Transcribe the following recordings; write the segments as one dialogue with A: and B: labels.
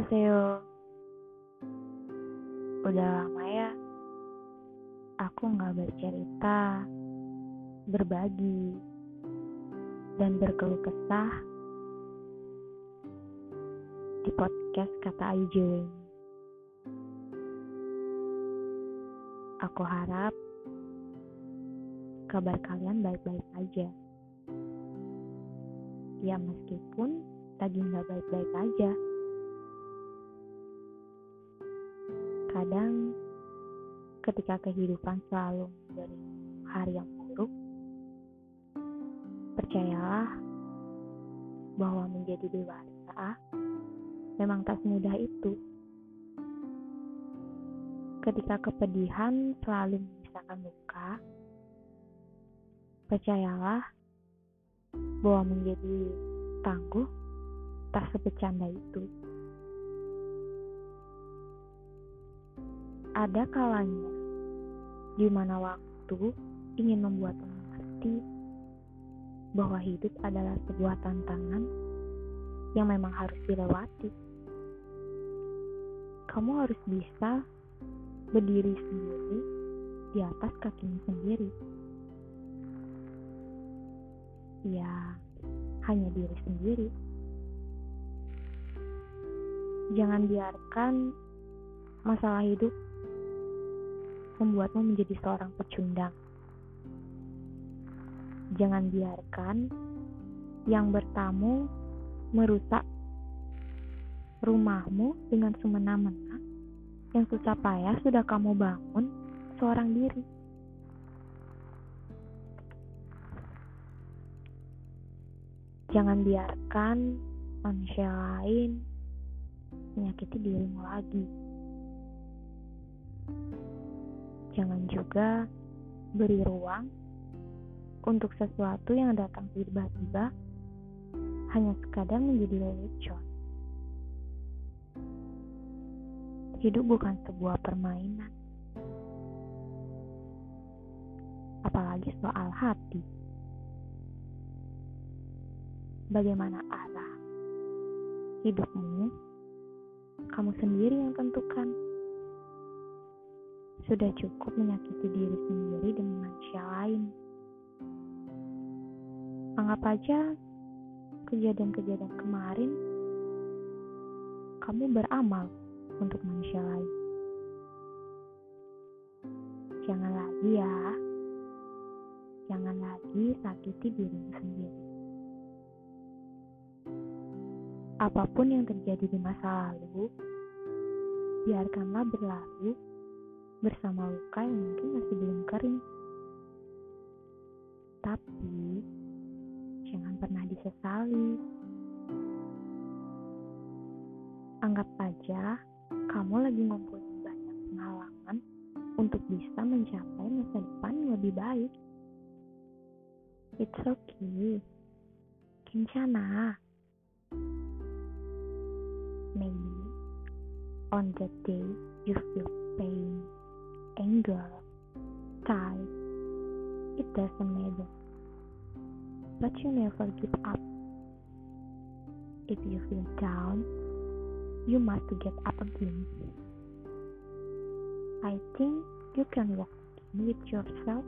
A: Annyeonghaseyo. Udah lama ya, aku nggak bercerita, berbagi, dan berkeluh kesah di podcast kata Ayu Aku harap kabar kalian baik-baik aja. Ya meskipun lagi nggak baik-baik aja. Kadang ketika kehidupan selalu memberi hari yang buruk, percayalah bahwa menjadi dewasa memang tak semudah itu. Ketika kepedihan selalu menyisakan luka, percayalah bahwa menjadi tangguh tak sebecanda itu. Ada kalanya di mana waktu ingin membuat mengerti bahwa hidup adalah sebuah tantangan yang memang harus dilewati. Kamu harus bisa berdiri sendiri di atas kakimu sendiri. Ya, hanya diri sendiri. Jangan biarkan masalah hidup membuatmu menjadi seorang pecundang. Jangan biarkan yang bertamu merusak rumahmu dengan semena-mena yang susah payah sudah kamu bangun seorang diri. Jangan biarkan manusia lain menyakiti dirimu lagi. Jangan juga beri ruang untuk sesuatu yang datang tiba-tiba hanya sekadar menjadi lelucon. Hidup bukan sebuah permainan. Apalagi soal hati. Bagaimana arah hidupmu? Kamu sendiri yang tentukan. Sudah cukup menyakiti diri sendiri dengan manusia lain. Anggap aja kejadian-kejadian kemarin kamu beramal untuk manusia lain. Jangan lagi ya. Jangan lagi sakiti dirimu sendiri. Apa pun yang terjadi di masa lalu, biarkanlah berlalu bersama luka yang mungkin masih belum kering. Tapi, jangan pernah disesali. Anggap aja kamu lagi ngumpulin banyak pengalaman untuk bisa mencapai masa depan yang lebih baik. It's okay. Kencana. Maybe on that day you feel But you never give up. If you feel down, you must get up again. I think you can walk with yourself.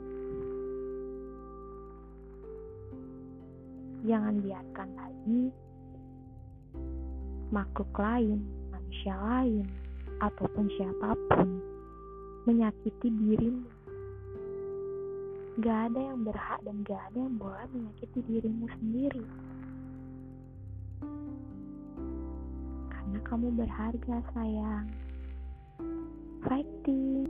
A: Jangan biarkan lagi makhluk lain, manusia lain, ataupun siapa pun menyakiti dirimu. Gak ada yang berhak dan gak ada yang boleh menyakiti dirimu sendiri. Karena kamu berharga, sayang. Fighting.